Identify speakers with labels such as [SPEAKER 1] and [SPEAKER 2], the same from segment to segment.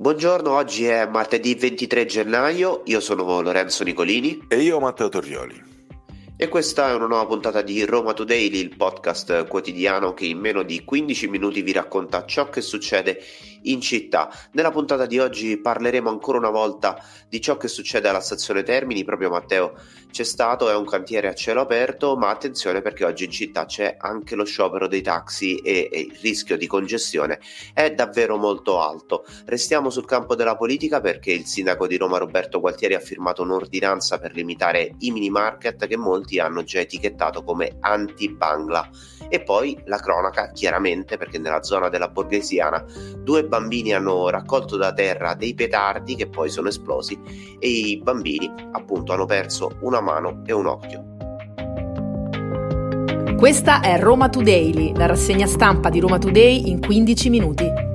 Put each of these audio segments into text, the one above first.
[SPEAKER 1] Buongiorno, oggi è martedì 23 gennaio, io sono Lorenzo Nicolini
[SPEAKER 2] e io Matteo Torrioli.
[SPEAKER 1] E questa è una nuova puntata di Roma Today, il podcast quotidiano che in meno di 15 minuti vi racconta ciò che succede in città. Nella puntata di oggi parleremo ancora una volta di ciò che succede alla stazione Termini, proprio Matteo c'è stato, è un cantiere a cielo aperto, ma attenzione perché oggi in città c'è anche lo sciopero dei taxi e, e il rischio di congestione è davvero molto alto. Restiamo sul campo della politica perché il sindaco di Roma Roberto Gualtieri ha firmato un'ordinanza per limitare i mini market che molti hanno già etichettato come anti-Bangla. E poi la cronaca, chiaramente, perché nella zona della borghesiana due bambini hanno raccolto da terra dei petardi che poi sono esplosi e i bambini appunto hanno perso una mano e un occhio.
[SPEAKER 3] Questa è Roma Today, la rassegna stampa di Roma Today in 15 minuti.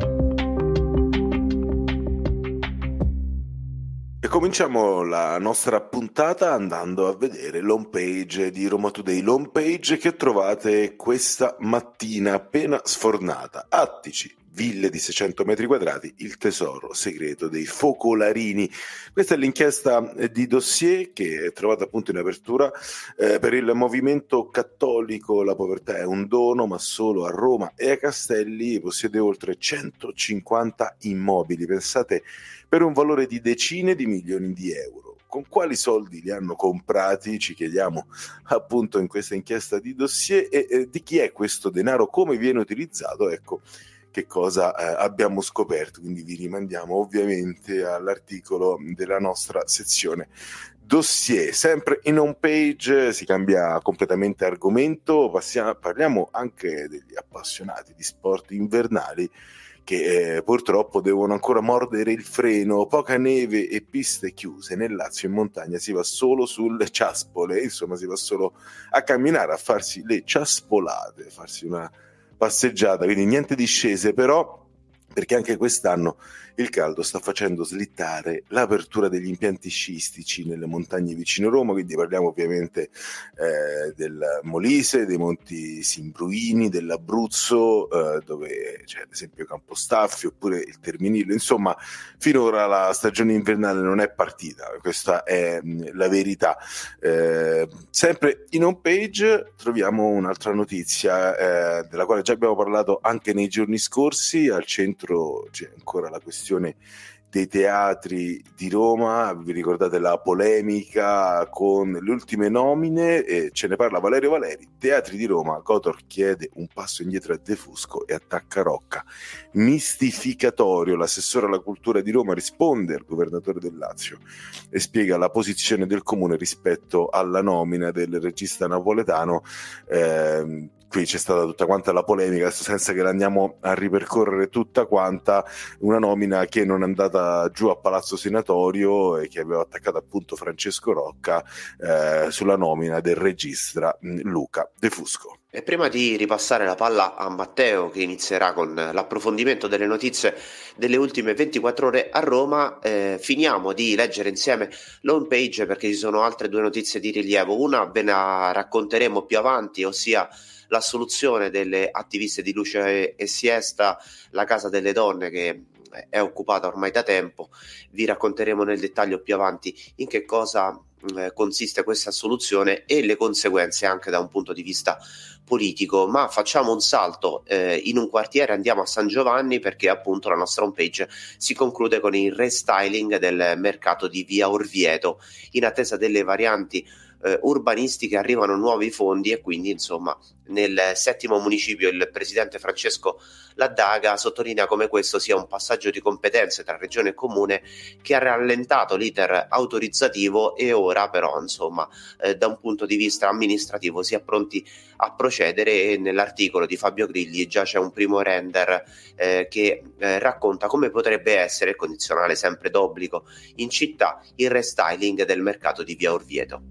[SPEAKER 2] Cominciamo la nostra puntata andando a vedere l'home page di Roma Today, l'home page che trovate questa mattina appena sfornata. Attici, ville di 600 metri quadrati, il tesoro segreto dei focolarini. Questa è l'inchiesta di dossier che è trovata appunto in apertura eh, per il movimento cattolico. La povertà è un dono, ma solo a Roma e a Castelli possiede oltre 150 immobili, pensate, per un valore di decine di milioni di euro. Con quali soldi li hanno comprati, ci chiediamo appunto in questa inchiesta di dossier, e, e di chi è questo denaro, come viene utilizzato, ecco, che cosa eh, abbiamo scoperto. Quindi vi rimandiamo ovviamente all'articolo della nostra sezione dossier. Sempre in home page si cambia completamente argomento, passiamo, parliamo anche degli appassionati di sport invernali che eh, purtroppo devono ancora mordere il freno, poca neve e piste chiuse. Nel Lazio in montagna si va solo sulle ciaspole, insomma si va solo a camminare, a farsi le ciaspolate, farsi una passeggiata, quindi niente discese, però perché anche quest'anno il caldo sta facendo slittare l'apertura degli impianti sciistici nelle montagne vicino Roma, quindi parliamo ovviamente eh, del Molise, dei Monti Simbruini, dell'Abruzzo, eh, dove c'è ad esempio Campostaffi oppure il Terminillo, insomma finora la stagione invernale non è partita, questa è mm, la verità. Eh, sempre in home page troviamo un'altra notizia eh, della quale già abbiamo parlato anche nei giorni scorsi, al centro c'è ancora la questione questione dei teatri di Roma, vi ricordate la polemica con le ultime nomine, e ce ne parla Valerio Valeri, Teatri di Roma, Cotor chiede un passo indietro a De Fusco e attacca Rocca. Mistificatorio, l'assessore alla cultura di Roma risponde al governatore del Lazio e spiega la posizione del comune rispetto alla nomina del regista napoletano. Eh, qui c'è stata tutta quanta la polemica, adesso senza che la andiamo a ripercorrere tutta quanta, una nomina che non è andata giù a Palazzo Senatorio e che aveva attaccato appunto Francesco Rocca eh, sulla nomina del regista mm, Luca De Fusco.
[SPEAKER 1] E prima di ripassare la palla a Matteo, che inizierà con l'approfondimento delle notizie delle ultime 24 ore a Roma, eh, finiamo di leggere insieme l'home page perché ci sono altre due notizie di rilievo. Una ve la racconteremo più avanti, ossia l'assoluzione delle attiviste di luce e siesta, la casa delle donne che è occupata ormai da tempo. Vi racconteremo nel dettaglio più avanti in che cosa eh, consiste questa soluzione e le conseguenze anche da un punto di vista politico, ma facciamo un salto eh, in un quartiere, andiamo a San Giovanni perché appunto la nostra homepage si conclude con il restyling del mercato di Via Orvieto in attesa delle varianti eh, urbanistiche arrivano nuovi fondi e quindi insomma nel settimo municipio il presidente Francesco Laddaga sottolinea come questo sia un passaggio di competenze tra regione e comune che ha rallentato l'iter autorizzativo e ora però insomma eh, da un punto di vista amministrativo si è pronti a procedere e nell'articolo di Fabio Grilli già c'è un primo render eh, che eh, racconta come potrebbe essere condizionale sempre d'obbligo in città il restyling del mercato di Via Orvieto.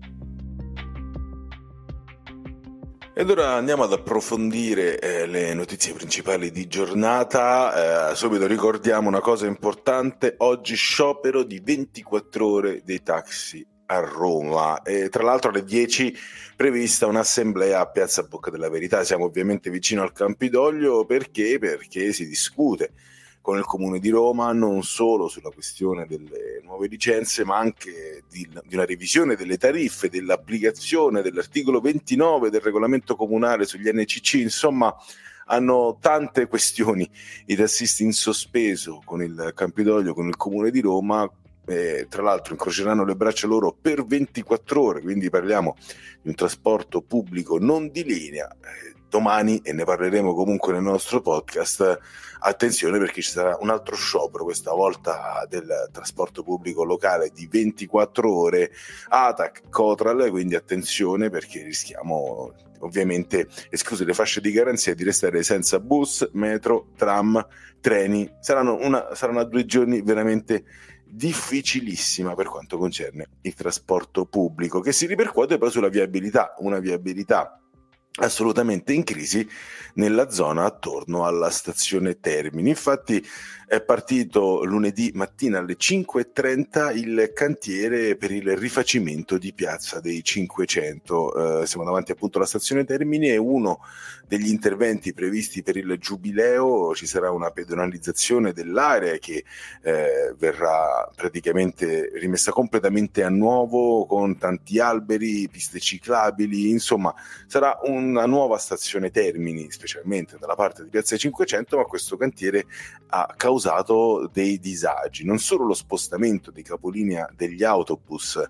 [SPEAKER 2] Ed ora andiamo ad approfondire eh, le notizie principali di giornata. Eh, subito ricordiamo una cosa importante, oggi sciopero di 24 ore dei taxi a Roma e tra l'altro alle 10 prevista un'assemblea a Piazza Bocca della Verità. Siamo ovviamente vicino al Campidoglio perché? Perché si discute con il Comune di Roma, non solo sulla questione delle nuove licenze, ma anche di, di una revisione delle tariffe, dell'applicazione dell'articolo 29 del regolamento comunale sugli NCC, insomma hanno tante questioni i tassisti in sospeso con il Campidoglio, con il Comune di Roma, eh, tra l'altro incroceranno le braccia loro per 24 ore, quindi parliamo di un trasporto pubblico non di linea. Eh, domani, e ne parleremo comunque nel nostro podcast, attenzione perché ci sarà un altro sciopero, questa volta del trasporto pubblico locale di 24 ore, ATAC, Cotral, quindi attenzione perché rischiamo ovviamente, escluse le fasce di garanzia, di restare senza bus, metro, tram, treni. Saranno, una, saranno due giorni veramente difficilissima per quanto concerne il trasporto pubblico, che si ripercuote poi sulla viabilità, una viabilità assolutamente in crisi nella zona attorno alla stazione Termini. Infatti è partito lunedì mattina alle 5.30 il cantiere per il rifacimento di Piazza dei 500. Eh, siamo davanti appunto alla stazione Termini e uno degli interventi previsti per il giubileo ci sarà una pedonalizzazione dell'area che eh, verrà praticamente rimessa completamente a nuovo con tanti alberi, piste ciclabili, insomma sarà una nuova stazione Termini, specialmente dalla parte di Piazza 500, ma questo cantiere ha causato dei disagi, non solo lo spostamento di capolinea degli autobus,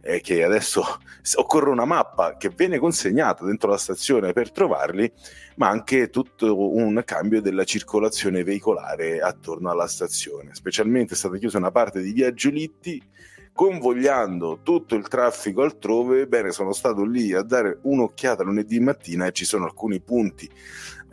[SPEAKER 2] eh, che adesso occorre una mappa che viene consegnata dentro la stazione per trovarli, ma anche tutto un cambio della circolazione veicolare attorno alla stazione. Specialmente è stata chiusa una parte di via Giulitti convogliando tutto il traffico altrove. Bene, sono stato lì a dare un'occhiata lunedì mattina e ci sono alcuni punti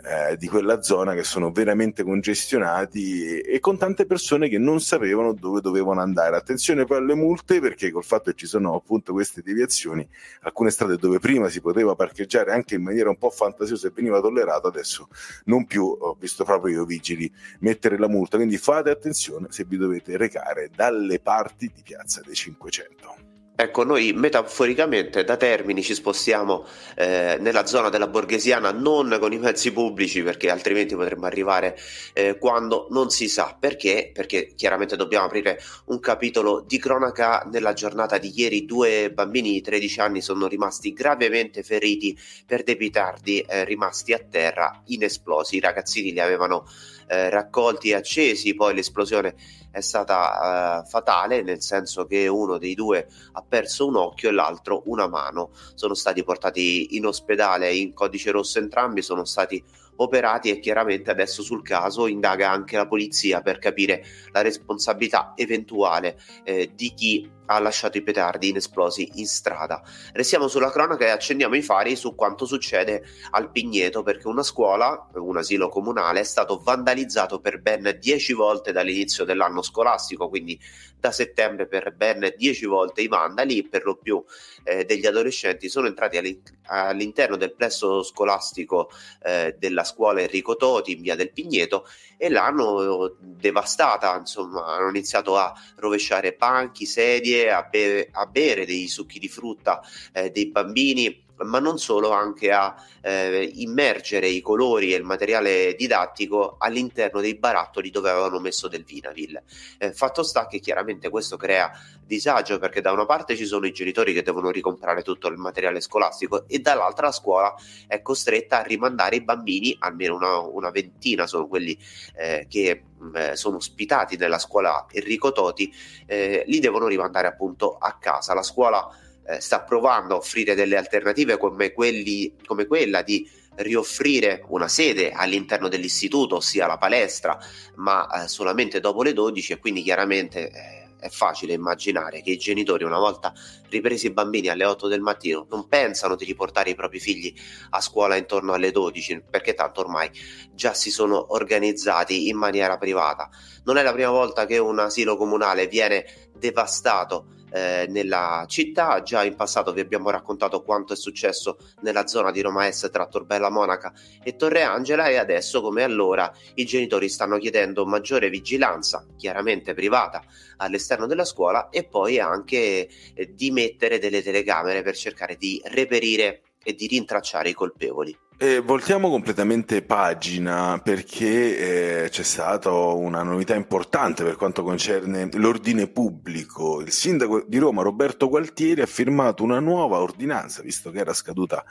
[SPEAKER 2] eh, di quella zona che sono veramente congestionati e, con tante persone che non sapevano dove dovevano andare. Attenzione poi alle multe perché col fatto che ci sono appunto queste deviazioni, alcune strade dove prima si poteva parcheggiare anche in maniera un po' fantasiosa e veniva tollerato, adesso non più, ho visto proprio io vigili mettere la multa, quindi fate attenzione se vi dovete recare dalle parti di Piazza dei 500.
[SPEAKER 1] Ecco, noi metaforicamente da Termini ci spostiamo eh, nella zona della Borghesiana non con i mezzi pubblici perché altrimenti potremmo arrivare eh, quando non si sa. Perché, perché chiaramente dobbiamo aprire un capitolo di cronaca nella giornata di ieri. Due bambini di 13 anni sono rimasti gravemente feriti per dei petardi eh, rimasti a terra inesplosi, i ragazzini li avevano eh, raccolti e accesi, poi l'esplosione è stata uh, fatale, nel senso che uno dei due ha perso un occhio e l'altro una mano. Sono stati portati in ospedale in codice rosso entrambi, sono stati operati e chiaramente adesso sul caso indaga anche la polizia per capire la responsabilità eventuale eh, di chi ha lasciato i petardi inesplosi in strada. Restiamo sulla cronaca e accendiamo i fari su quanto succede al Pigneto perché una scuola, un asilo comunale, è stato vandalizzato per ben 10 volte dall'inizio dell'anno scolastico, quindi da settembre per ben 10 volte i vandali, per lo più eh, degli adolescenti, sono entrati all'interno del plesso scolastico eh, della scuola Enrico Toti in via del Pigneto e l'hanno devastata, insomma, hanno iniziato a rovesciare banchi, sedie, a bere, a bere dei succhi di frutta eh, dei bambini ma non solo, anche a eh, immergere i colori e il materiale didattico all'interno dei barattoli dove avevano messo del Vinavil. Eh, fatto sta che chiaramente questo crea disagio perché da una parte ci sono i genitori che devono ricomprare tutto il materiale scolastico e dall'altra la scuola è costretta a rimandare i bambini, almeno una, una ventina sono quelli eh, che mm, eh, sono ospitati nella scuola Enrico Toti, eh, li devono rimandare appunto a casa. La scuola eh, sta provando a offrire delle alternative come, quelli, come quella di rioffrire una sede all'interno dell'istituto, ossia la palestra, ma eh, solamente dopo le 12 e quindi chiaramente eh, è facile immaginare che i genitori una volta ripresi i bambini alle 8 del mattino non pensano di riportare i propri figli a scuola intorno alle 12 perché tanto ormai già si sono organizzati in maniera privata. Non è la prima volta che un asilo comunale viene devastato eh, nella città. Già in passato vi abbiamo raccontato quanto è successo nella zona di Roma Est tra Torbella Monaca e Torre Angela e adesso come allora i genitori stanno chiedendo maggiore vigilanza, chiaramente privata, all'esterno della scuola e poi anche eh, di mettere delle telecamere per cercare di reperire e di rintracciare i colpevoli.
[SPEAKER 2] Eh, voltiamo completamente pagina perché eh, c'è stata una novità importante per quanto concerne l'ordine pubblico. Il sindaco di Roma, Roberto Gualtieri, ha firmato una nuova ordinanza, visto che era scaduta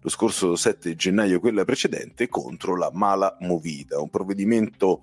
[SPEAKER 2] lo scorso 7 gennaio quella precedente, contro la mala movida, un provvedimento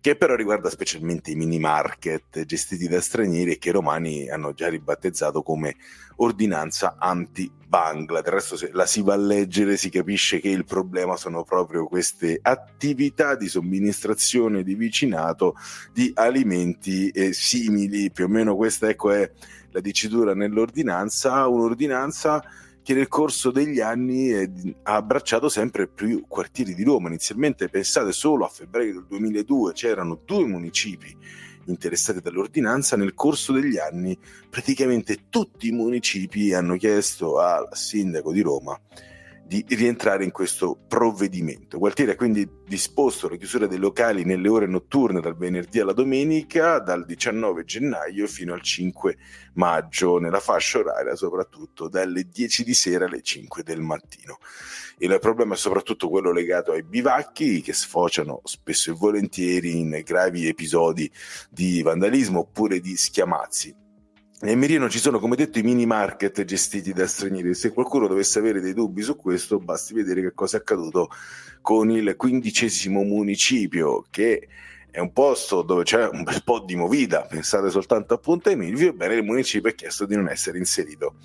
[SPEAKER 2] che però riguarda specialmente i mini market gestiti da stranieri che i romani hanno già ribattezzato come ordinanza anti-Bangla. Del resto, se la si va a leggere, si capisce che il problema sono proprio queste attività di somministrazione di vicinato di alimenti eh, simili. Più o meno questa ecco, è la dicitura nell'ordinanza, un'ordinanza che nel corso degli anni eh, ha abbracciato sempre più quartieri di Roma. Inizialmente, pensate, solo a febbraio del 2002 c'erano due municipi interessati dall'ordinanza, nel corso degli anni praticamente tutti i municipi hanno chiesto al sindaco di Roma di rientrare in questo provvedimento. Gualtieri ha quindi disposto la chiusura dei locali nelle ore notturne dal venerdì alla domenica, dal 19 gennaio fino al 5 maggio, nella fascia oraria soprattutto dalle 10 di sera alle 5 del mattino. Il problema è soprattutto quello legato ai bivacchi che sfociano spesso e volentieri in gravi episodi di vandalismo oppure di schiamazzi nel Mirino ci sono, come detto, i mini market gestiti da stranieri. Se qualcuno dovesse avere dei dubbi su questo, basti vedere che cosa è accaduto con il quindicesimo municipio, che è un posto dove c'è un bel po' di movida. Pensate soltanto a Ponte Milvio. Ebbene, il municipio ha chiesto di non essere inserito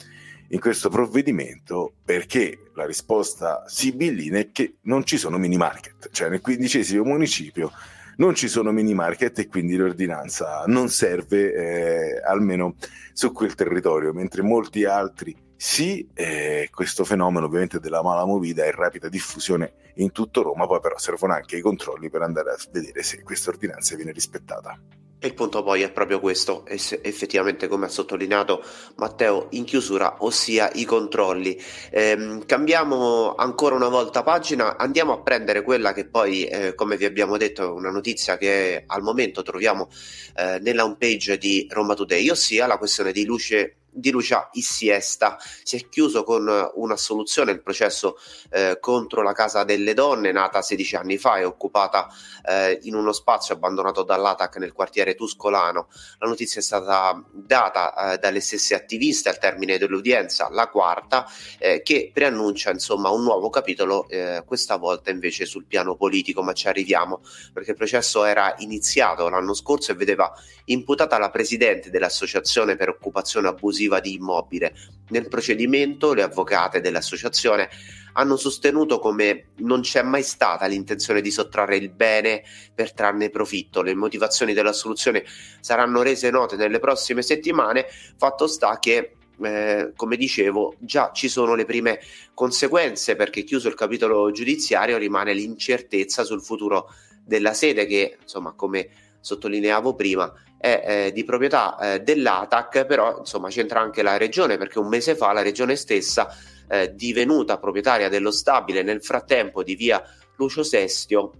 [SPEAKER 2] in questo provvedimento perché la risposta sibillina è che non ci sono mini market, cioè nel quindicesimo municipio non ci sono mini market e quindi l'ordinanza non serve eh, almeno su quel territorio, mentre molti altri sì, eh, questo fenomeno ovviamente della mala movida è in rapida diffusione in tutto Roma, poi però servono anche i controlli per andare a vedere se questa ordinanza viene rispettata.
[SPEAKER 1] E il punto poi è proprio questo, effettivamente come ha sottolineato Matteo in chiusura, ossia i controlli. Ehm, cambiamo ancora una volta pagina, andiamo a prendere quella che poi, eh, come vi abbiamo detto, è una notizia che al momento troviamo eh, nella homepage di Roma Today, ossia la questione di luce di Lucia Issiesta. Si è chiuso con un'assoluzione il processo eh, contro la Casa delle Donne, nata 16 anni fa e occupata eh, in uno spazio abbandonato dall'ATAC nel quartiere Tuscolano. La notizia è stata data eh, dalle stesse attiviste al termine dell'udienza, la quarta, eh, che preannuncia insomma un nuovo capitolo, eh, questa volta invece sul piano politico, ma ci arriviamo perché il processo era iniziato l'anno scorso e vedeva imputata la presidente dell'associazione per occupazione abusiva abusiva di immobile. Nel procedimento le avvocate dell'associazione hanno sostenuto come non c'è mai stata l'intenzione di sottrarre il bene per trarne profitto. Le motivazioni della soluzione saranno rese note nelle prossime settimane. Fatto sta che eh, come dicevo, già ci sono le prime conseguenze perché chiuso il capitolo giudiziario rimane l'incertezza sul futuro della sede che, insomma, come sottolineavo prima, è eh, di proprietà eh, dell'ATAC, però insomma c'entra anche la regione perché un mese fa la regione stessa, eh, divenuta proprietaria dello stabile nel frattempo di via Lucio Sestio,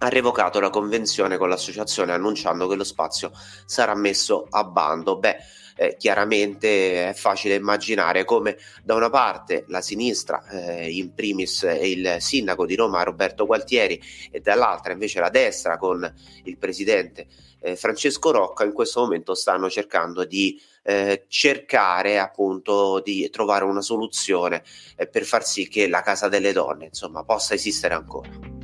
[SPEAKER 1] ha revocato la convenzione con l'associazione annunciando che lo spazio sarà messo a bando. Beh, eh, chiaramente è facile immaginare come da una parte la sinistra, eh, in primis il sindaco di Roma Roberto Gualtieri, e dall'altra invece la destra con il presidente eh, Francesco Rocca in questo momento stanno cercando di eh, cercare appunto di trovare una soluzione eh, per far sì che la casa delle donne insomma possa esistere ancora.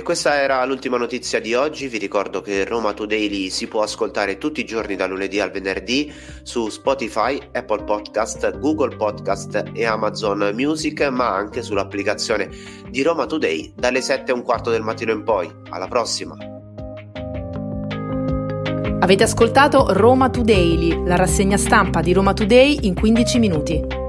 [SPEAKER 1] E questa era l'ultima notizia di oggi, vi ricordo che Roma Today si può ascoltare tutti i giorni da lunedì al venerdì su Spotify, Apple Podcast, Google Podcast e Amazon Music, ma anche sull'applicazione di Roma Today dalle 7 e un quarto del mattino in poi. Alla prossima!
[SPEAKER 3] Avete ascoltato Roma Today, la rassegna stampa di Roma Today in 15 minuti.